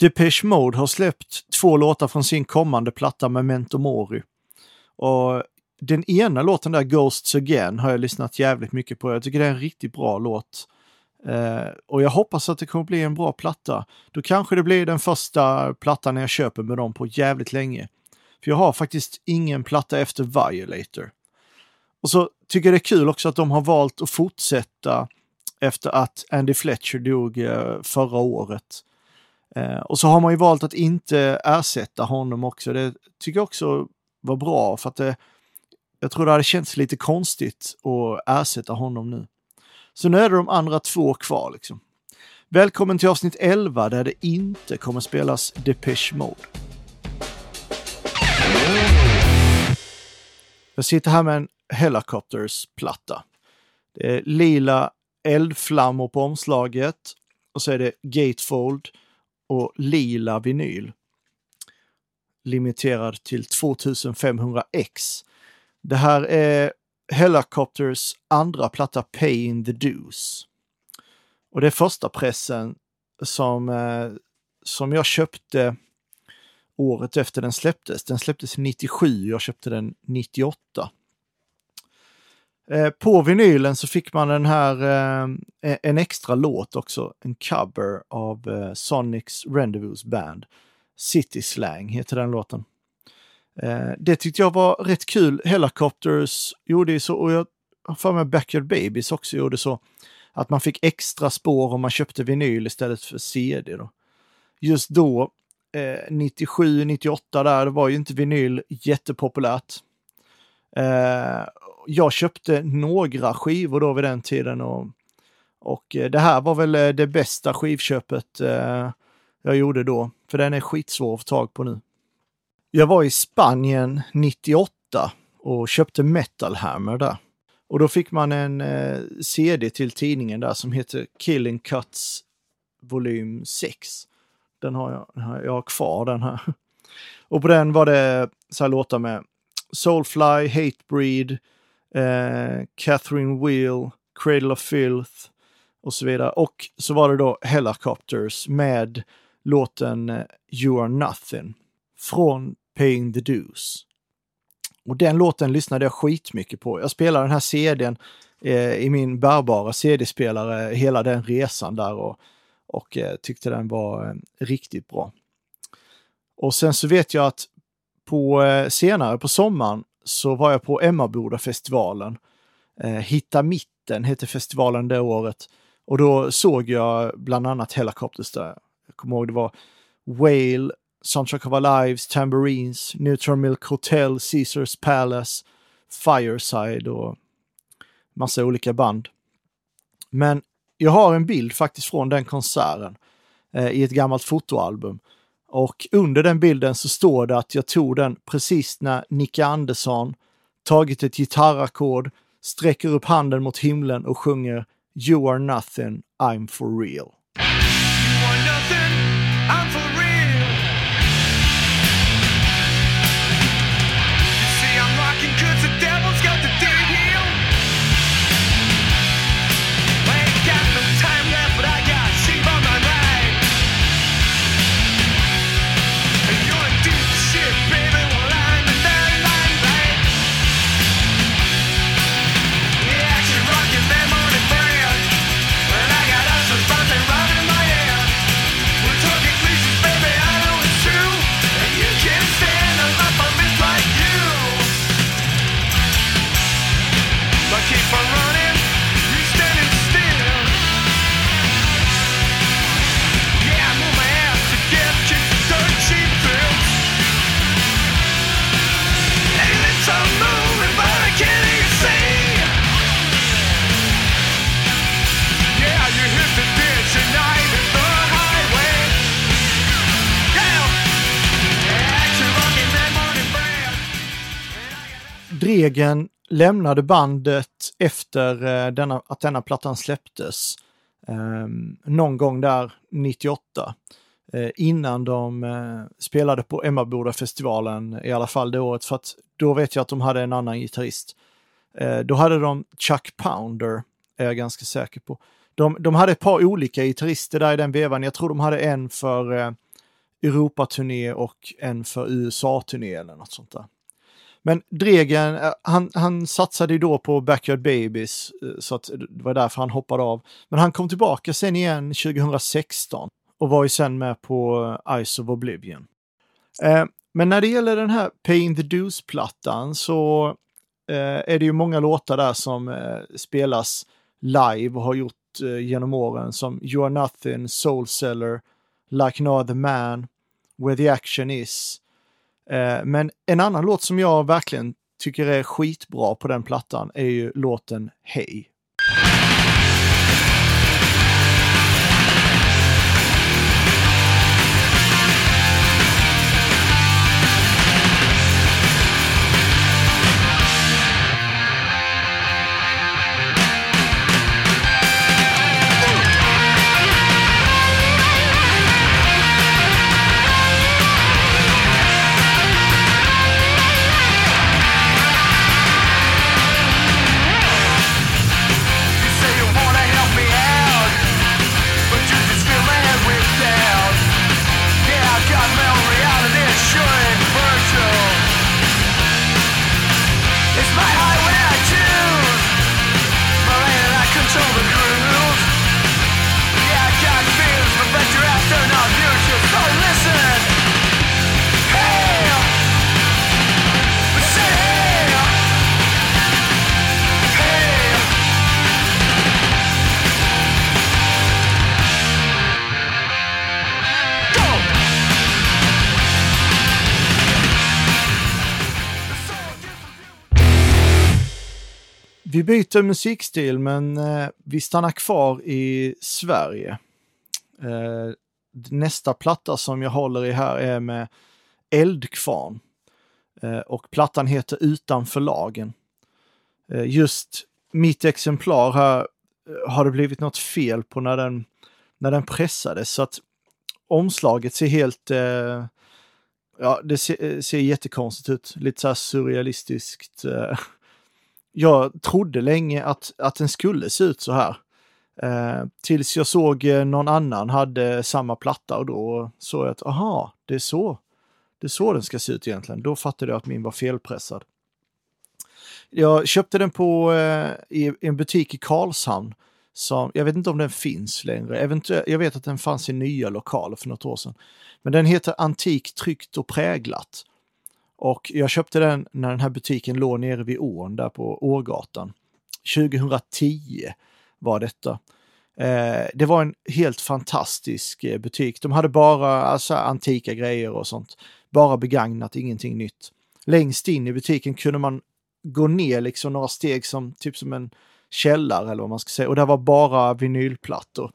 Depeche Mode har släppt två låtar från sin kommande platta Memento Mori. Och den ena låten där, Ghosts Again, har jag lyssnat jävligt mycket på. Jag tycker det är en riktigt bra låt. Eh, och jag hoppas att det kommer bli en bra platta. Då kanske det blir den första plattan jag köper med dem på jävligt länge. För jag har faktiskt ingen platta efter Violator. Och så tycker jag det är kul också att de har valt att fortsätta efter att Andy Fletcher dog eh, förra året. Eh, och så har man ju valt att inte ersätta honom också. Det tycker jag också var bra för att det, jag tror det hade känts lite konstigt att ersätta honom nu. Så nu är det de andra två kvar liksom. Välkommen till avsnitt 11 där det inte kommer spelas Depeche Mode. Jag sitter här med en Helicopters-platta. Det är lila eldflammor på omslaget och så är det gatefold och lila vinyl. Limiterad till 2500x. Det här är Helicopters andra platta Pay in the Dues. Och det är första pressen som, eh, som jag köpte året efter den släpptes. Den släpptes 97, jag köpte den 98. Eh, på vinylen så fick man den här, eh, en extra låt också, en cover av eh, Sonics Rendezvous Band. City Slang heter den låten. Eh, det tyckte jag var rätt kul. Helicopters gjorde ju så och jag har för mig Backyard Babies också gjorde så. Att man fick extra spår om man köpte vinyl istället för CD. Då. Just då, eh, 97, 98 där, det var ju inte vinyl jättepopulärt. Eh, jag köpte några skivor då vid den tiden och, och eh, det här var väl eh, det bästa skivköpet eh, jag gjorde då. För den är skitsvår att få tag på nu. Jag var i Spanien 98 och köpte Metal Hammer där. Och då fick man en eh, CD till tidningen där som heter Killing Cuts volym 6. Den har jag, jag har kvar den här. Och på den var det så här låtar med Soulfly, Hatebreed, eh, Catherine Wheel, Cradle of Filth och så vidare. Och så var det då Helicopters med låten eh, You Are Nothing från Paying the Dues. Och den låten lyssnade jag skitmycket på. Jag spelade den här CDn eh, i min bärbara CD-spelare hela den resan där och, och eh, tyckte den var eh, riktigt bra. Och sen så vet jag att på eh, senare på sommaren så var jag på Emmaboda-festivalen. Eh, Hitta mitten hette festivalen det året. Och då såg jag bland annat Helicopters där. Jag kommer ihåg det var Whale, Soundtrack of Our Lives, Tambourines, Neutral Milk Hotel, Caesars Palace, Fireside och massa olika band. Men jag har en bild faktiskt från den konserten eh, i ett gammalt fotoalbum. Och under den bilden så står det att jag tog den precis när Nicke Andersson tagit ett gitarrackord, sträcker upp handen mot himlen och sjunger You are nothing, I'm for real. Dregen lämnade bandet efter eh, denna, att denna plattan släpptes. Eh, någon gång där 98. Eh, innan de eh, spelade på Emmaboda-festivalen, i alla fall det året. För att då vet jag att de hade en annan gitarrist. Eh, då hade de Chuck Pounder, är jag ganska säker på. De, de hade ett par olika gitarrister där i den vevan. Jag tror de hade en för, eh, Europaturné och en för USA-turné eller något sånt där. Men Dregen, eh, han, han satsade ju då på Backyard Babies, eh, så att det var därför han hoppade av. Men han kom tillbaka sen igen 2016 och var ju sen med på eh, Ice of Oblivion. Eh, men när det gäller den här Paying the Dues-plattan så är det ju många låtar där som spelas live och har gjort genom åren som You are nothing, Soul Seller, Like no other man, Where the action is, Eh, men en annan låt som jag verkligen tycker är skitbra på den plattan är ju låten Hej. Vi byter musikstil men eh, vi stannar kvar i Sverige. Eh, nästa platta som jag håller i här är med Eldkvarn. Eh, och plattan heter Utanför lagen. Eh, just mitt exemplar här eh, har det blivit något fel på när den, när den pressades så att omslaget ser helt eh, Ja, det ser, eh, ser jättekonstigt ut. Lite så här surrealistiskt eh jag trodde länge att, att den skulle se ut så här. Eh, tills jag såg eh, någon annan hade samma platta och då såg jag att aha, det är så. Det är så den ska se ut egentligen. Då fattade jag att min var felpressad. Jag köpte den på eh, i, en butik i Karlshamn. Som, jag vet inte om den finns längre. Jag vet att den fanns i nya lokaler för något år sedan. Men den heter Antik tryckt och präglat. Och jag köpte den när den här butiken låg nere vid ån där på Årgatan. 2010 var detta. Eh, det var en helt fantastisk eh, butik. De hade bara alltså, antika grejer och sånt. Bara begagnat, ingenting nytt. Längst in i butiken kunde man gå ner liksom några steg som typ som en källare eller vad man ska säga. Och där var bara vinylplattor.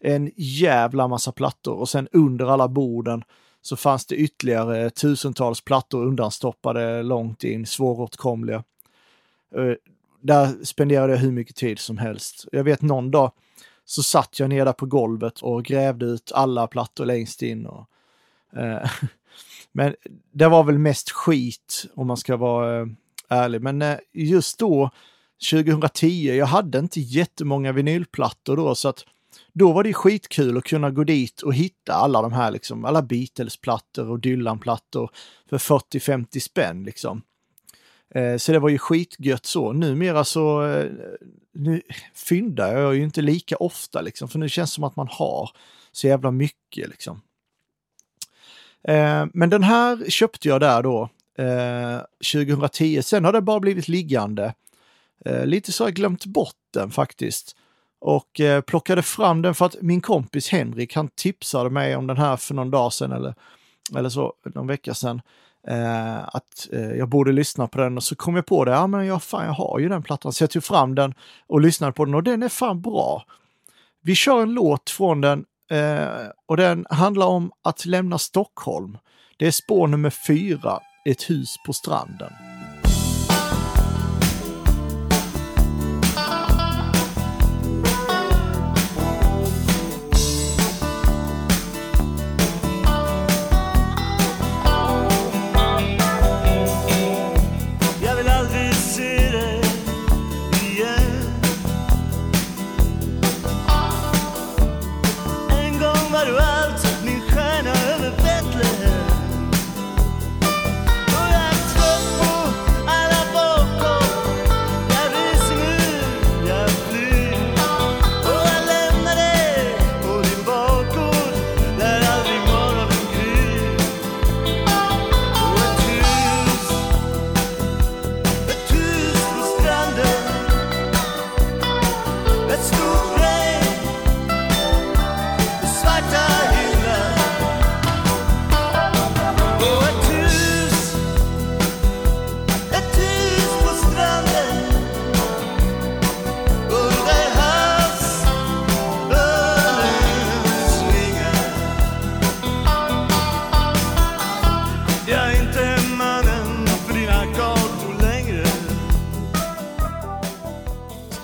En jävla massa plattor och sen under alla borden så fanns det ytterligare tusentals plattor undanstoppade långt in, svåråtkomliga. Eh, där spenderade jag hur mycket tid som helst. Jag vet någon dag så satt jag ner där på golvet och grävde ut alla plattor längst in. Och, eh, men det var väl mest skit om man ska vara eh, ärlig. Men eh, just då, 2010, jag hade inte jättemånga vinylplattor då så att då var det skitkul att kunna gå dit och hitta alla de här, liksom, alla Beatles-plattor och Dylan-plattor för 40-50 spänn liksom. Eh, så det var ju skitgött så. Numera så eh, nu fyndar jag ju inte lika ofta liksom, för nu känns det som att man har så jävla mycket liksom. Eh, men den här köpte jag där då eh, 2010. Sen har det bara blivit liggande. Eh, lite så har jag glömt bort den faktiskt och eh, plockade fram den för att min kompis Henrik, han tipsade mig om den här för någon dag sedan eller, eller så, någon vecka sedan. Eh, att eh, jag borde lyssna på den och så kom jag på det, ja men jag, fan, jag har ju den plattan. Så jag tog fram den och lyssnade på den och den är fan bra. Vi kör en låt från den eh, och den handlar om att lämna Stockholm. Det är spår nummer fyra, Ett hus på stranden.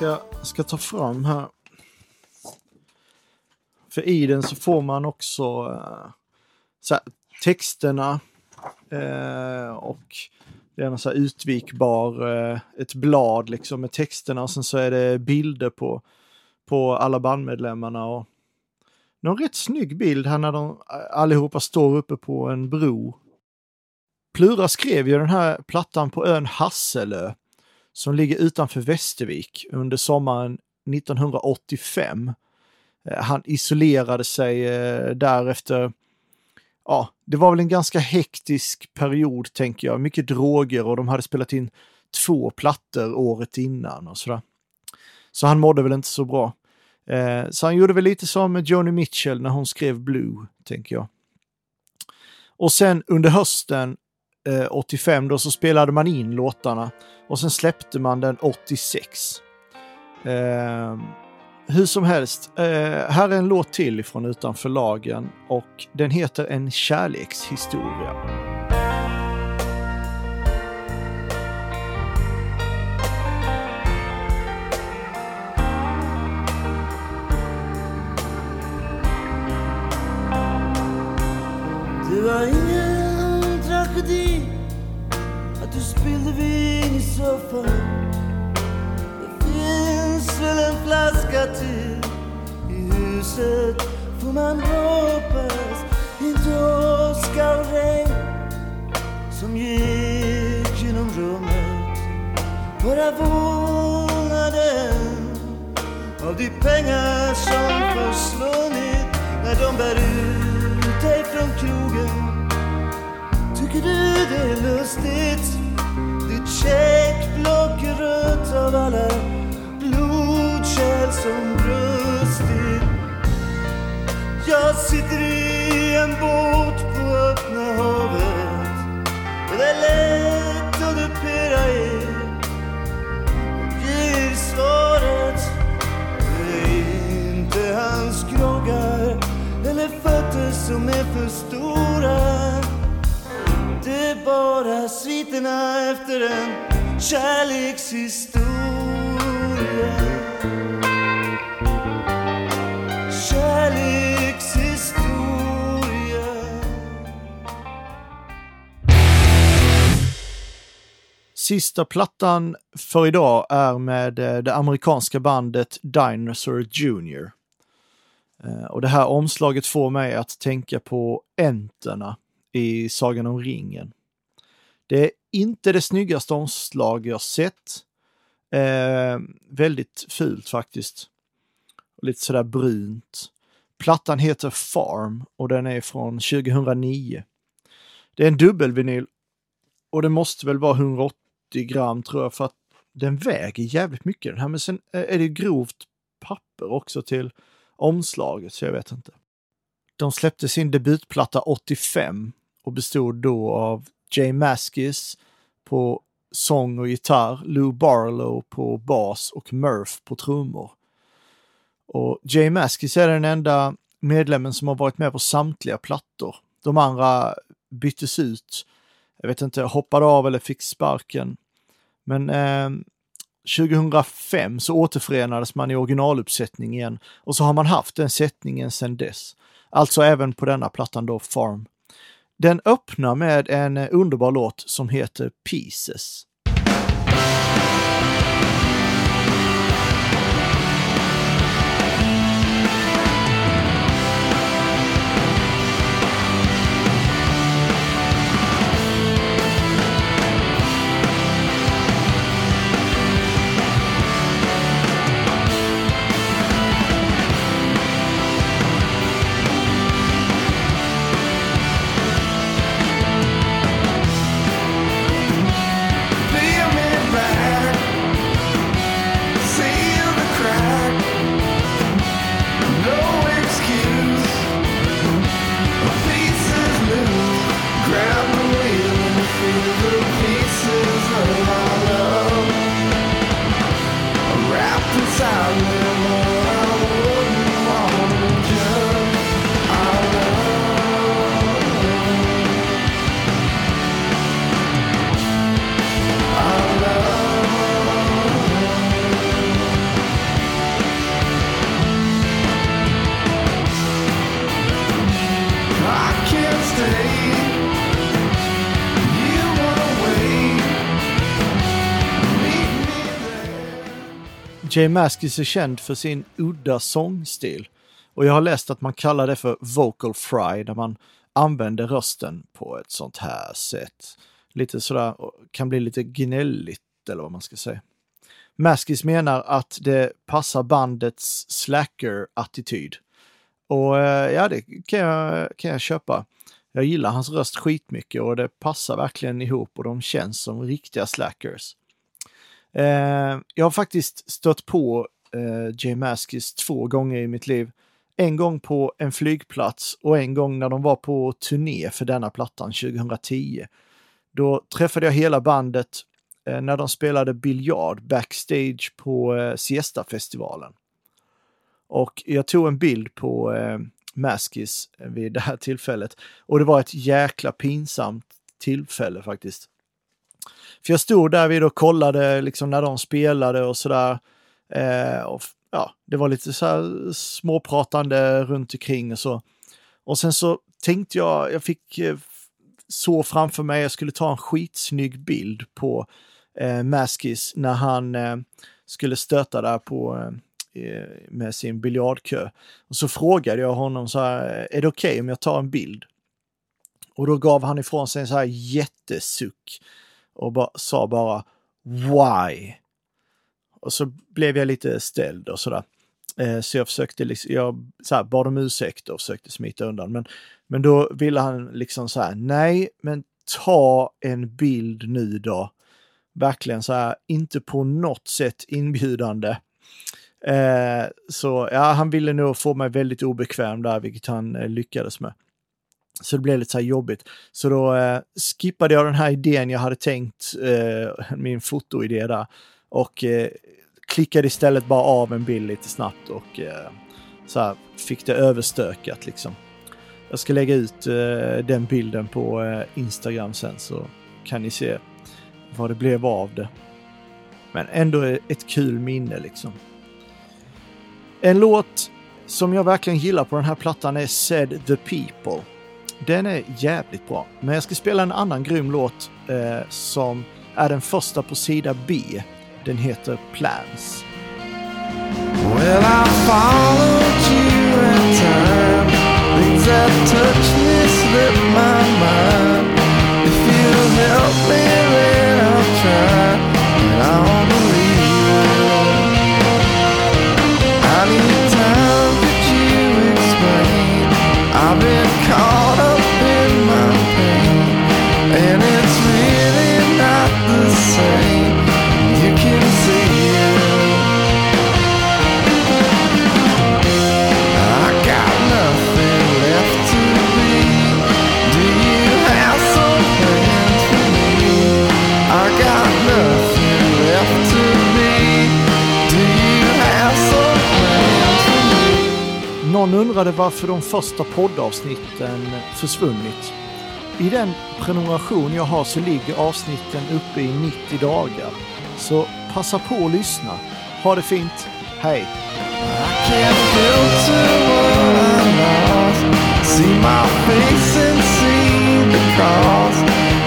Ska, ska ta fram här. För i den så får man också eh, så här, texterna uh, och det är en så här utvikbar, uh, ett blad liksom med texterna och sen så är det bilder på, på alla bandmedlemmarna och någon rätt snygg bild här när de allihopa står uppe på en bro. Plura skrev ju den här plattan på ön Hasselö som ligger utanför Västervik under sommaren 1985. Eh, han isolerade sig eh, därefter. Ja, det var väl en ganska hektisk period tänker jag. Mycket droger och de hade spelat in två plattor året innan och sådär. Så han mådde väl inte så bra. Eh, så han gjorde väl lite som Joni Mitchell när hon skrev Blue, tänker jag. Och sen under hösten Eh, 85 då så spelade man in låtarna och sen släppte man den 86. Eh, hur som helst, eh, här är en låt till ifrån Utanför lagen och den heter En kärlekshistoria. Det var soffan Det finns väl en flaska till i huset. Får man hoppas Inte åska och regn som gick genom rummet. Bara vålnaden av de pengar som försvunnit när de bär ut dig från krogen. Tycker du det är lustigt? En båt på öppna havet. Och det är lätt att dupera er ger svaret. Det är inte hans groggar eller fötter som är för stora. Det är bara sviterna efter en Kärlekshistoria. Sista plattan för idag är med eh, det amerikanska bandet Dinosaur Jr. Eh, och det här omslaget får mig att tänka på enterna i Sagan om ringen. Det är inte det snyggaste omslag jag sett. Eh, väldigt fult faktiskt. Lite sådär brunt. Plattan heter Farm och den är från 2009. Det är en dubbelvinyl och det måste väl vara 180 gram tror jag för att den väger jävligt mycket den här. Men sen eh, är det grovt papper också till omslaget så jag vet inte. De släppte sin debutplatta 85 och bestod då av Jay Maskis på sång och gitarr, Lou Barlow på bas och Murph på trummor. Och Jay Maskis är den enda medlemmen som har varit med på samtliga plattor. De andra byttes ut, jag vet inte, hoppade av eller fick sparken. Men eh, 2005 så återförenades man i originaluppsättning igen och så har man haft den sättningen sedan dess. Alltså även på denna plattan då, Farm. Den öppnar med en eh, underbar låt som heter Pieces. Jay Maskis är känd för sin udda sångstil. Och jag har läst att man kallar det för vocal fry, där man använder rösten på ett sånt här sätt. Lite sådär, kan bli lite gnälligt eller vad man ska säga. Maskis menar att det passar bandets slacker-attityd. Och eh, ja, det kan jag, kan jag köpa. Jag gillar hans röst skitmycket och det passar verkligen ihop och de känns som riktiga slackers. Eh, jag har faktiskt stött på eh, Jay Maskis två gånger i mitt liv. En gång på en flygplats och en gång när de var på turné för denna plattan 2010. Då träffade jag hela bandet eh, när de spelade biljard backstage på eh, Siesta-festivalen. Och jag tog en bild på eh, Maskis vid det här tillfället och det var ett jäkla pinsamt tillfälle faktiskt. För jag stod där vid och kollade liksom när de spelade och sådär. Eh, och ja, det var lite så här småpratande runt omkring och så. Och sen så tänkte jag, jag fick eh, så framför mig, jag skulle ta en skitsnygg bild på eh, Maskis när han eh, skulle stöta där på eh, eh med sin biljardkö. Och så frågade jag honom så här, eh, är det okej om jag tar en bild? Och då gav han ifrån sig en så här jättesuck och ba, sa bara Why? Och så blev jag lite ställd och sådär. Eh, så jag försökte, liksom, jag så här, bad om ursäkt och försökte smita undan. Men, men då ville han liksom så här, nej, men ta en bild nu då. Verkligen så här, inte på något sätt inbjudande. Eh, så ja, han ville nog få mig väldigt obekväm där, vilket han eh, lyckades med. Så det blev lite så här jobbigt. Så då eh, skippade jag den här idén jag hade tänkt, eh, min fotoidé där. Och eh, klickade istället bara av en bild lite snabbt och eh, så här, fick det överstökat liksom. Jag ska lägga ut eh, den bilden på eh, Instagram sen så kan ni se vad det blev av det. Men ändå ett kul minne liksom. En låt som jag verkligen gillar på den här plattan är Said the People. Den är jävligt bra, men jag ska spela en annan grym låt eh, som är den första på sida B. Den heter Plans. Well, I followed you in time. Things that touch me slip my mind. If you help me, then I'll try. And I'll believe you. I need time, that you explain? I've been undrade varför de första poddavsnitten försvunnit. I den prenumeration jag har så ligger avsnitten uppe i 90 dagar. Så passa på att lyssna. Ha det fint. Hej!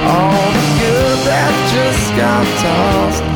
All the good that just got tossed.